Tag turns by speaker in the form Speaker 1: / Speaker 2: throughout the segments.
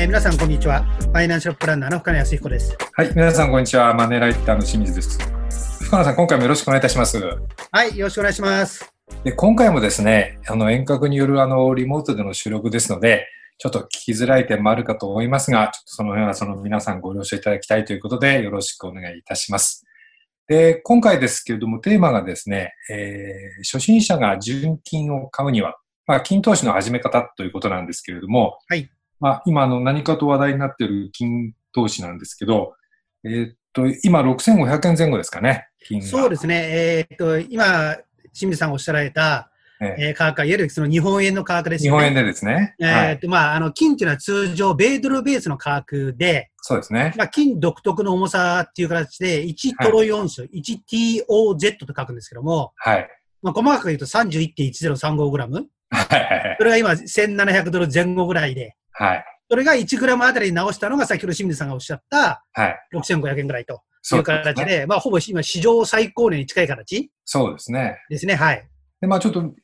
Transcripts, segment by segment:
Speaker 1: えー、皆さんこんにちは。ファイナンシャルプランナーの深野康彦です。
Speaker 2: はい、皆さんこんにちは。マネーライターの清水です。深野さん、今回もよろしくお願いいたします。
Speaker 1: はい、よろしくお願いします。
Speaker 2: で今回もですね、あの遠隔によるあのリモートでの収録ですので、ちょっと聞きづらい点もあるかと思いますが、ちょっとその辺はその皆さんご了承いただきたいということで、よろしくお願いいたします。で、今回ですけれども、テーマがですね、えー初心者が純金を買うには、まあ、金投資の始め方ということなんですけれども、
Speaker 1: はい。
Speaker 2: まあ、今あの何かと話題になっている金投資なんですけど、えーっと、今6500円前後ですかね、金が。
Speaker 1: そうですね。えーっと、今、清水さんがおっしゃられた、
Speaker 2: ええ
Speaker 1: えー価格は、いわゆるその日本円の価格ですよね。
Speaker 2: 日本円でですね。
Speaker 1: え
Speaker 2: はい。
Speaker 1: ーっと、まあ、あの、金っていうのは通常、米ドルベースの価格で、
Speaker 2: そうですね。
Speaker 1: まあ、金独特の重さっていう形で、1トロ4種、1TOZ と書くんですけども、
Speaker 2: はい。
Speaker 1: まあ、細かく言うと31.1035グラム。
Speaker 2: はいはい
Speaker 1: それが今、1700ドル前後ぐらいで、
Speaker 2: はい。
Speaker 1: それが1グラムあたりに直したのが、先ほど清水さんがおっしゃった
Speaker 2: はい。
Speaker 1: 6500円ぐらいとい
Speaker 2: そうう
Speaker 1: 形で、
Speaker 2: ですね。
Speaker 1: まあ、ほぼ今、史上最高値に近い形
Speaker 2: そうですね。
Speaker 1: ですね。はい。
Speaker 2: で、まあちょっと、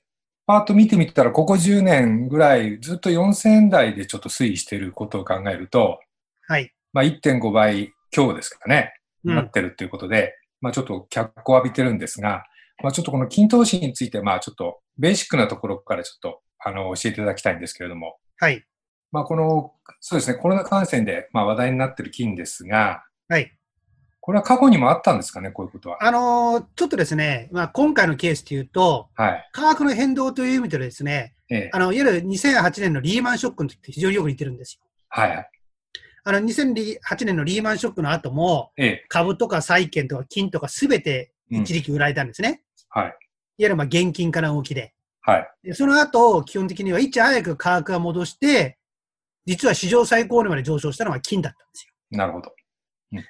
Speaker 2: パーッと見てみたら、ここ10年ぐらい、ずっと4000円台でちょっと推移していることを考えると、
Speaker 1: はい。
Speaker 2: まあ1.5倍強ですかね、
Speaker 1: うん
Speaker 2: なってるっていうことで、まあちょっと脚光を浴びてるんですが、まあちょっとこの金投資について、まあちょっとベーシックなところからちょっと、あの、教えていただきたいんですけれども、
Speaker 1: はい。
Speaker 2: まあこの、そうですね、コロナ感染で、まあ話題になってる金ですが、
Speaker 1: はい。
Speaker 2: これは過去にもあったんですかね、こういうことは？
Speaker 1: あのーちょっとですね、まあ、今回のケースというと、
Speaker 2: はい。
Speaker 1: 価格の変動という意味でですね、
Speaker 2: ええ。
Speaker 1: あの、いわゆる2008年のリーマンショックの時って非常によく似てるんですよ。
Speaker 2: はいはい。
Speaker 1: あの、2008年のリーマンショックの後も、
Speaker 2: ええ。
Speaker 1: 株とか債券とか金とかすべて一時期売られたんですね。
Speaker 2: はい。
Speaker 1: いわゆるまあ現金化の動きで。
Speaker 2: はい。
Speaker 1: でその後、基本的にはいち早く価格が戻して、実は史上最高値まで上昇したのは金だったんですよ。
Speaker 2: なるほど。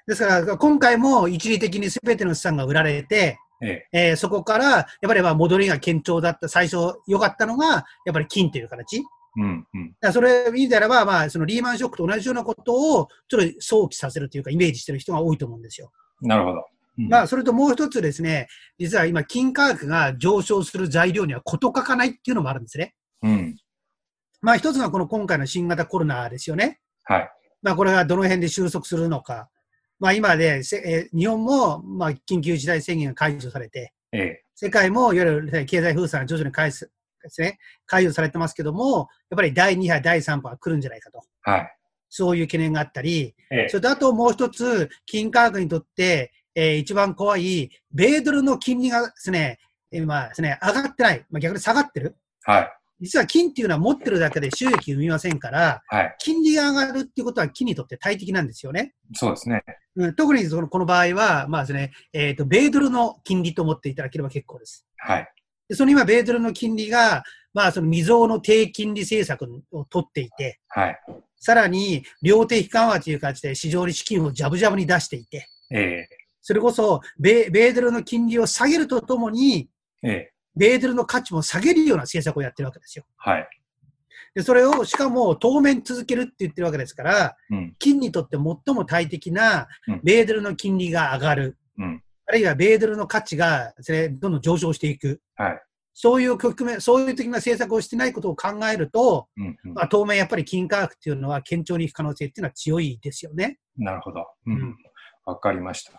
Speaker 1: ですから、今回も一時的に全ての資産が売られて、
Speaker 2: ええ。
Speaker 1: えーそこから、やっぱりまあ戻りが堅調だった、最初良かったのが、やっぱり金という形。
Speaker 2: うん。うん。
Speaker 1: らそれ意味であれば、まあ、そのリーマンショックと同じようなことを、ちょっと想起させるというか、イメージしてる人が多いと思うんですよ。
Speaker 2: なるほど。うん
Speaker 1: まあ、それともう一つですね、実は今、金価格が上昇する材料には事欠かないっていうのもあるんですね。
Speaker 2: うん。
Speaker 1: まあ、一つがこの今回の新型コロナですよね。
Speaker 2: はい。
Speaker 1: まあ、これがどの辺で収束するのか。まあ、今で、せえー日本も、まあ、緊急事態宣言が解除されて、
Speaker 2: ええ。
Speaker 1: 世界もいわゆる経済封鎖が徐々に解すですね、解除されてますけども、やっぱり第2波、第3波が来るんじゃないかと。
Speaker 2: はい。
Speaker 1: そういう懸念があったり、
Speaker 2: ええ
Speaker 1: そ。れとあともう一つ、金価格にとって、えー一番怖い、米ドルの金利がですね、今ですね、上がってない。まあ、逆に下がってる。
Speaker 2: はい。
Speaker 1: 実は金っていうのは持ってるだけで収益生みませんから、
Speaker 2: はい。
Speaker 1: 金利が上がるっていうことは金にとって大敵なんですよね。
Speaker 2: そうですね。
Speaker 1: うん、特にそのこの場合は、まあですね、えっ、と、米ドルの金利と思っていただければ結構です。
Speaker 2: はい。
Speaker 1: でその今、米ドルの金利が、まあ、その未曾有の低金利政策を取っていて、
Speaker 2: はい。
Speaker 1: さらに、量的緩和という形で市場に資金をジャブジャブに出していて、
Speaker 2: ええ。
Speaker 1: それこそ米、米ドルの金利を下げるとともに、
Speaker 2: ええ。
Speaker 1: 米ドルの価値も下げるような政策をやってるわけですよ。
Speaker 2: はい。
Speaker 1: で、それをしかも当面続けるって言ってるわけですから、
Speaker 2: うん。
Speaker 1: 金にとって最も大敵な
Speaker 2: うん
Speaker 1: 米ドルの金利が上がる、
Speaker 2: うん。
Speaker 1: あるいは米ドルの価値がですねどんどん上昇していく、
Speaker 2: はい。
Speaker 1: そういう局面、そういう的な政策をしてないことを考えると、
Speaker 2: うん。うん
Speaker 1: まあ、当面やっぱり金価格っていうのは堅調にいく可能性っていうのは強いですよね。
Speaker 2: なるほど。う
Speaker 1: うん
Speaker 2: ん。わかりました。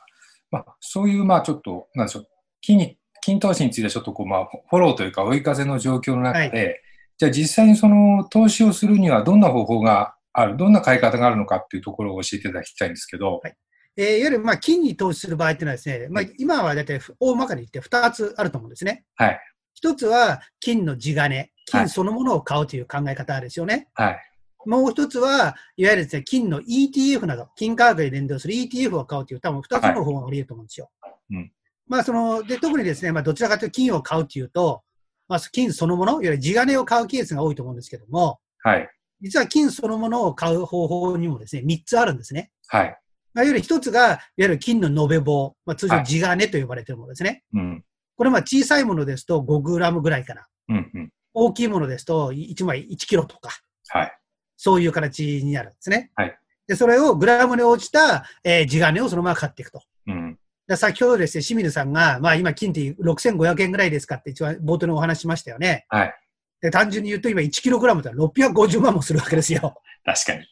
Speaker 2: まあ、そういう、まあ、ちょっと、なんでしょう。金に、金投資についてちょっとこう、まあ、フォローというか、追い風の状況の中で、じゃあ実際にその投資をするにはどんな方法がある、どんな買い方があるのかっていうところを教えていただきたいんですけど、
Speaker 1: はいえーいわゆるまあ金に投資する場合っていうのはですね、まあ、今は大体大まかに言って2つあると思うんですね。
Speaker 2: はい。
Speaker 1: 一つは金の地金、
Speaker 2: はい
Speaker 1: 金そのものを買うという考え方ですよね。
Speaker 2: はい。
Speaker 1: もう一つは、いわゆるですね、金の ETF など、金価格に連動する ETF を買うという、多分二つの方法があり得ると思うんですよ。
Speaker 2: うん
Speaker 1: まあ、その、で、特にですね、まあ、どちらかというと金を買うというと、まあ、金そのもの、いわゆる地金を買うケースが多いと思うんですけども、
Speaker 2: はい。
Speaker 1: 実は金そのものを買う方法にもですね、三つあるんですね。
Speaker 2: はい。
Speaker 1: まあ、いわゆる一つが、いわゆる金の延べ棒、まあ、通
Speaker 2: はい
Speaker 1: 常地金と呼ばれているものですね。
Speaker 2: うん。
Speaker 1: これまあ小さいものですと5グラムぐらいかな。
Speaker 2: うん。うん。
Speaker 1: 大きいものですと1枚1キロとか、
Speaker 2: はい。
Speaker 1: そういう形になるんですね。
Speaker 2: はい。
Speaker 1: で、それをグラムに応じた、えー地金をそのまま買っていくと。
Speaker 2: うん。
Speaker 1: で先ほどですね、清水さんが、まあ今金って6500円ぐらいですかって一番冒頭にお話ししましたよね。
Speaker 2: はい。
Speaker 1: で、単純に言うと今1キログラムって650万もするわけですよ。
Speaker 2: 確かに。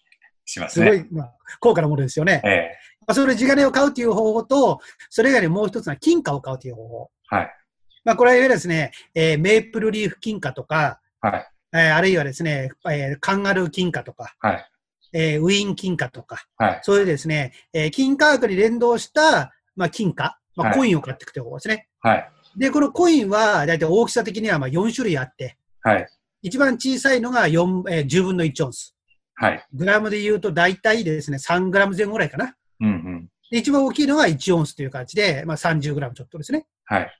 Speaker 2: しますね。
Speaker 1: すごい、まあ、高価なものですよね。
Speaker 2: ええ
Speaker 1: まあ、それ地金を買うという方法と、それ以外にもう一つは金貨を買うという方法。
Speaker 2: はい。
Speaker 1: まあ、これはいわゆるですね、えーメープルリーフ金貨とか、
Speaker 2: はい。
Speaker 1: えーあるいはですね、えーカンガルー金貨とか、
Speaker 2: はい。
Speaker 1: えーウィーン金貨とか、
Speaker 2: はい。
Speaker 1: そういうですね、えー金価格に連動した、まあ、金貨、まあ、
Speaker 2: はい
Speaker 1: コインを買っていくという方法ですね。
Speaker 2: はい。
Speaker 1: で、このコインは、だいたい大きさ的にはまあ4種類あって、
Speaker 2: はい。
Speaker 1: 一番小さいのが4、えー10分の1オンス。
Speaker 2: はい。
Speaker 1: グラムで言うと大体ですね、3グラム前後ぐらいかな。
Speaker 2: うんうん。
Speaker 1: で一番大きいのが1オンスという形で、まあ、30グラムちょっとですね。
Speaker 2: はい。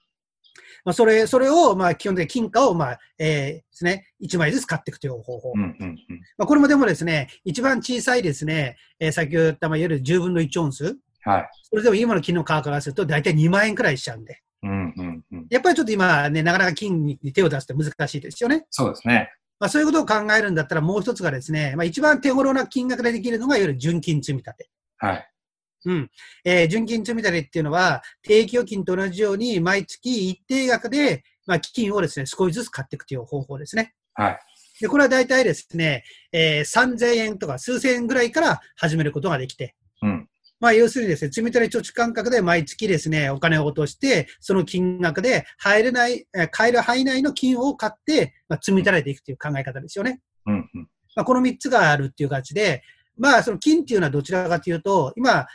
Speaker 1: まあ、それ、それを、まあ、基本的に金貨を、まあ、えーですね、1枚ずつ買っていくという方法。
Speaker 2: うんうんうん。
Speaker 1: まあ、これもでもですね、一番小さいですね、えー先ほど言った、まあ、いわゆる10分の1オンス。
Speaker 2: はい。
Speaker 1: それでも今の金の価格からすると大体2万円くらいしちゃうんで。
Speaker 2: うんうんうん。
Speaker 1: やっぱりちょっと今ね、なかなか金に手を出すって難しいですよね。
Speaker 2: そうですね。
Speaker 1: まあ、そういうことを考えるんだったらもう一つがですね、まあ、一番手頃な金額でできるのがいわゆる純金積み立て。
Speaker 2: はい。
Speaker 1: うん。えー純金積み立てっていうのは、定期預金と同じように毎月一定額で、まあ、金をですね、少しずつ買っていくという方法ですね。
Speaker 2: はい。
Speaker 1: で、これは大体ですね、えー3000円とか数千円ぐらいから始めることができて、
Speaker 2: うん。
Speaker 1: まあ、要するにですね、積み立て貯蓄感覚で毎月ですね、お金を落として、その金額で入れない、えー買える範囲内の金を買って、まあ、積み立てていくという考え方ですよね。
Speaker 2: うんうん。
Speaker 1: まあ、この3つがあるっていう形で、まあ、その金っていうのはどちらかというと、今、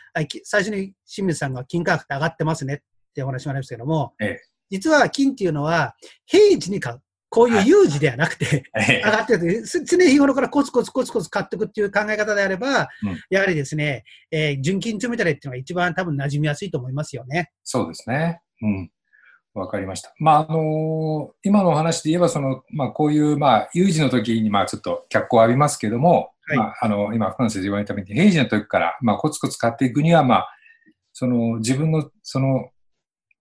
Speaker 1: 最初に清水さんが金価格って上がってますねってお話もありましたけども、
Speaker 2: ええ
Speaker 1: 実は金っていうのは平時に買う。こういう有事ではなくて、
Speaker 2: え
Speaker 1: 上がってるす常日頃からコツコツコツコツ買っていくっていう考え方であれば、
Speaker 2: うん
Speaker 1: やはりですね、えー純金積み立てっていうのが一番多分馴染みやすいと思いますよね。
Speaker 2: そうですね。うん。わかりました。まあ、あの今のお話で言えば、その、まあ、こういう、まあ、有事の時に、まあ、ちょっと脚光を浴びますけども、
Speaker 1: はい
Speaker 2: まあ、あの、今、フランスで言われたみたいに、平時の時から、まあ、コツコツ買っていくには、まあ、その、自分の、その、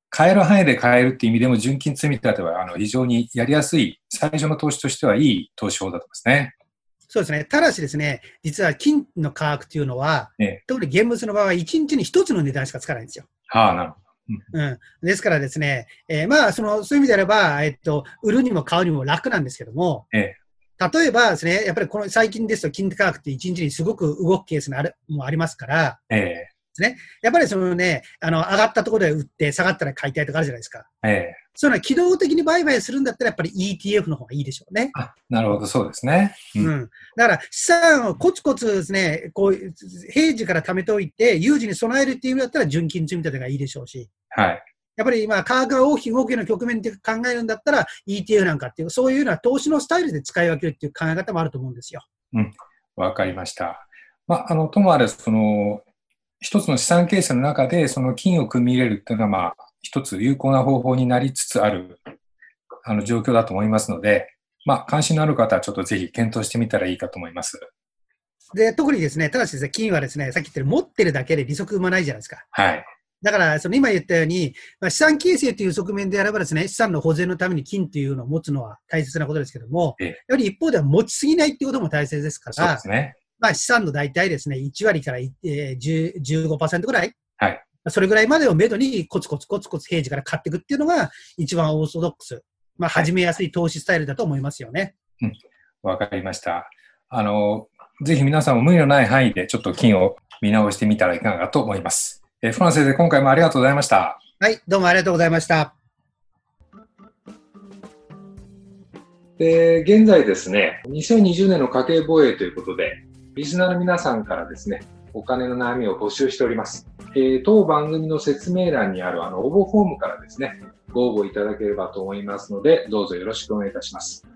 Speaker 2: 買える範囲で買えるっていう意味でも、純金積み立ては、あの、非常にやりやすい、最初の投資としてはいい投資法だと思いますね。
Speaker 1: そうですね。ただしですね、実は金の価格っていうのは、
Speaker 2: ええ
Speaker 1: 特に現物の場合は1日に1つの値段しかつかないんですよ。
Speaker 2: はあ、なるほ
Speaker 1: うん。ですからですね、えーまあ、その、そういう意味であれば、えっと、売るにも買うにも楽なんですけども、
Speaker 2: ええ
Speaker 1: 例えばですね、やっぱりこの最近ですと金価格って1日にすごく動くケースがある、もありますから、
Speaker 2: ど。え
Speaker 1: やっぱりそのね、あの、上がったところで売って下がったら買いたいとかあるじゃないですか。
Speaker 2: えええ
Speaker 1: そういうのは機動的に売買するんだったらやっぱり ETF の方がいいでしょうね。
Speaker 2: あ、なるほど、そうですね。う
Speaker 1: うんん。だから資産をコツコツですね、こう、平時から貯めておいて、有事に備えるっていう意味だったら純金積み立てがいいでしょうし、
Speaker 2: はい。
Speaker 1: やっぱり今、価格が大きく動くような局面で考えるんだったら ETF なんかっていう、そういうような投資のスタイルで使い分けるっていう考え方もあると思うんですよ。
Speaker 2: わかりました。まあ、あの、ともあれ、その、一つの資産形成の中で、その金を組み入れるっていうのは、まあ、一つ有効な方法になりつつある、あの、状況だと思いますので、まあ、関心のある方はちょっとぜひ検討してみたらいいかと思います。
Speaker 1: で、特にですね、ただしですね、金はですね、さっき言ったように持ってるだけで利息生まないじゃないですか。
Speaker 2: はい。
Speaker 1: だから、その今言ったように、まあ、資産形成という側面であればですね、資産の保全のために金というのを持つのは大切なことですけども、
Speaker 2: ええ
Speaker 1: やはり一方では持ちすぎないっていうことも大切ですから
Speaker 2: そうで、すね。
Speaker 1: まあ、資産の大体ですね、1割から、えー10 15%ぐらい、
Speaker 2: はい。
Speaker 1: それぐらいまでをめどにコツコツコツコツ平時から買っていくっていうのが一番オーソドックス、まあ、
Speaker 2: はい
Speaker 1: 始めやすい投資スタイルだと思いますよね。
Speaker 2: わかりました。あの、ぜひ皆さんも無理のない範囲でちょっと金を見直してみたらいかがかと思います。えーフランス先生、今回もありがとうございました。
Speaker 1: はい、どうもありがとうございました。
Speaker 2: で、現在ですね、2020年の家計防衛ということで、リスナーの皆さんからですね、お金の悩みを募集しております。えー当番組の説明欄にあるあの応募フォームからですね、ご応募いただければと思いますので、どうぞよろしくお願いいたします。